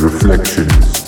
Reflections.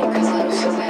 Because I'm so.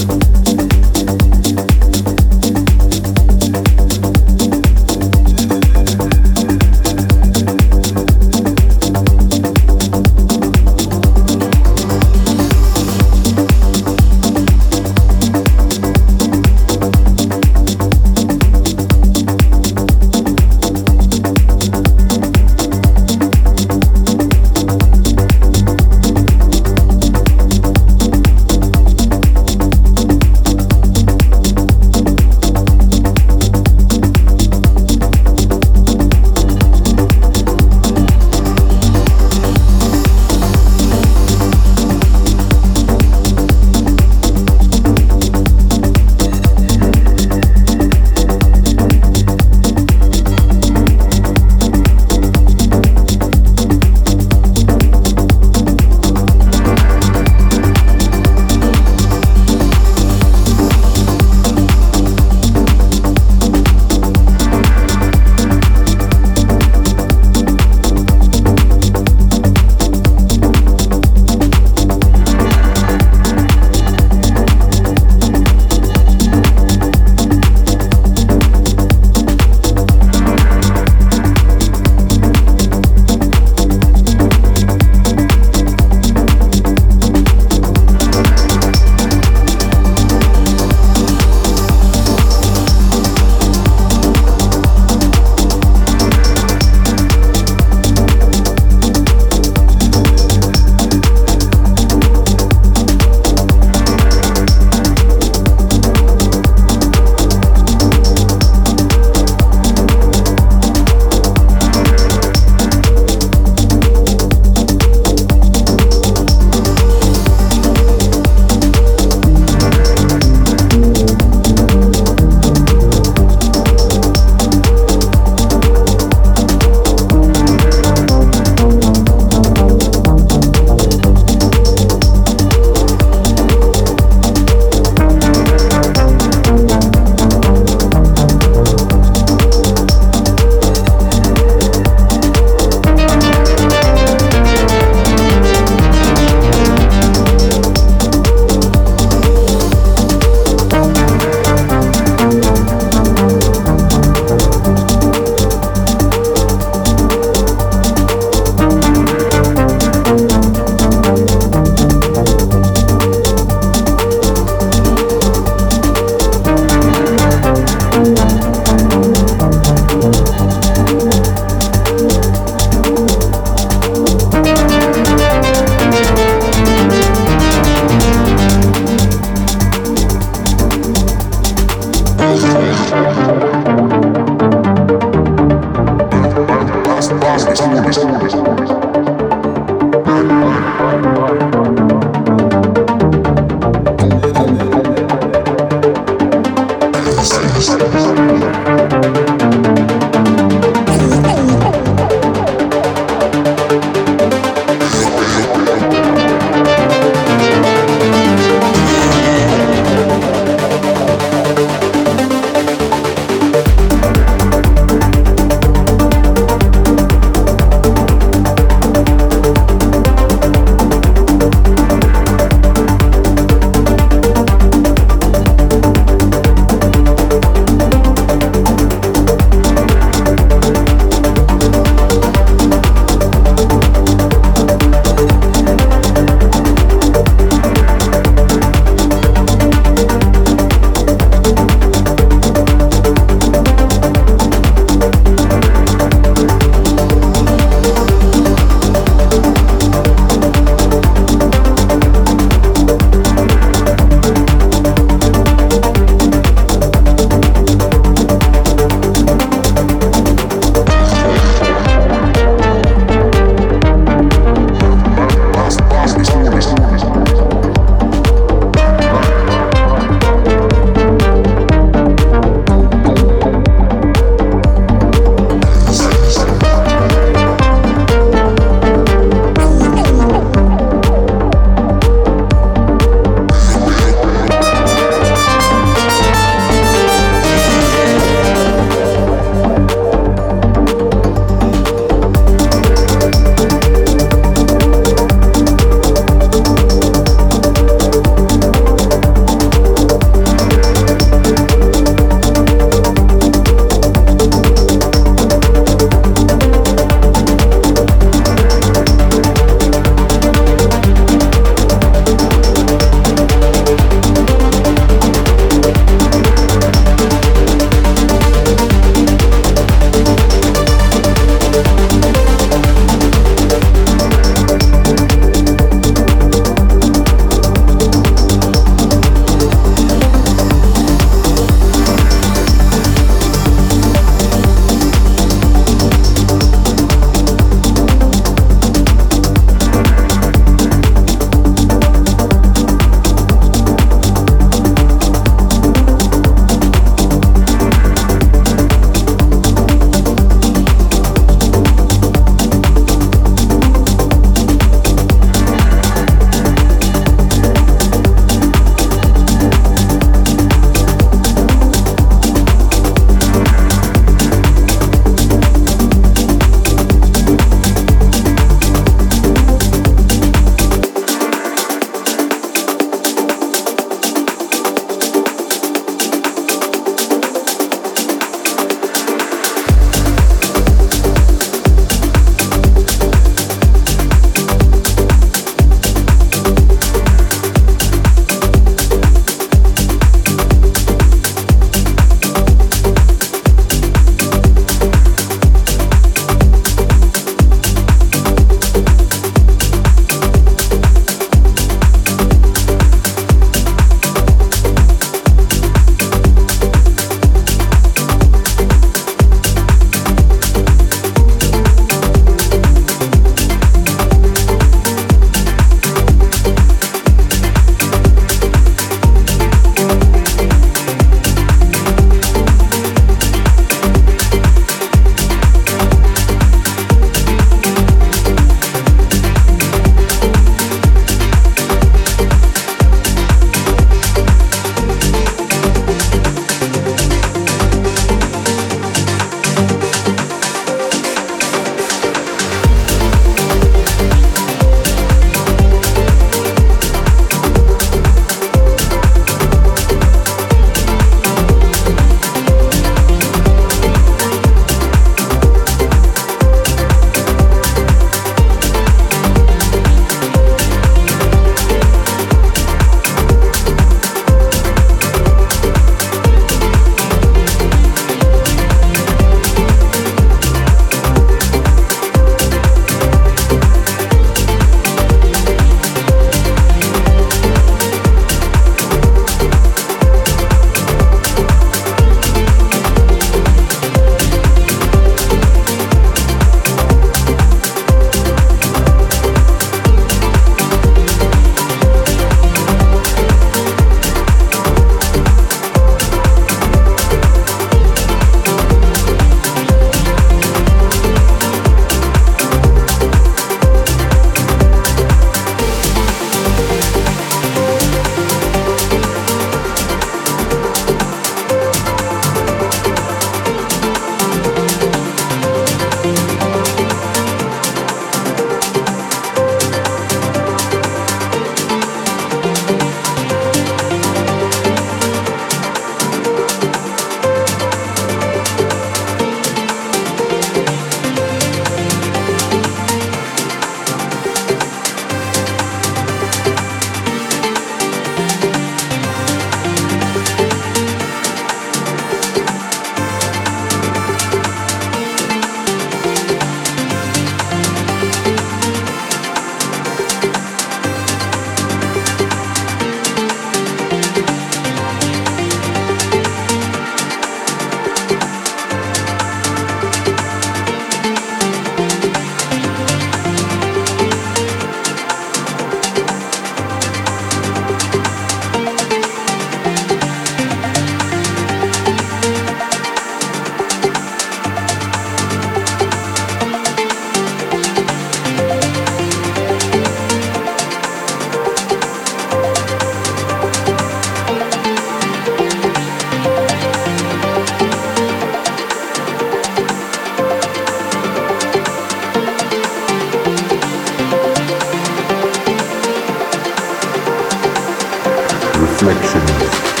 Reflections.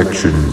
Reflections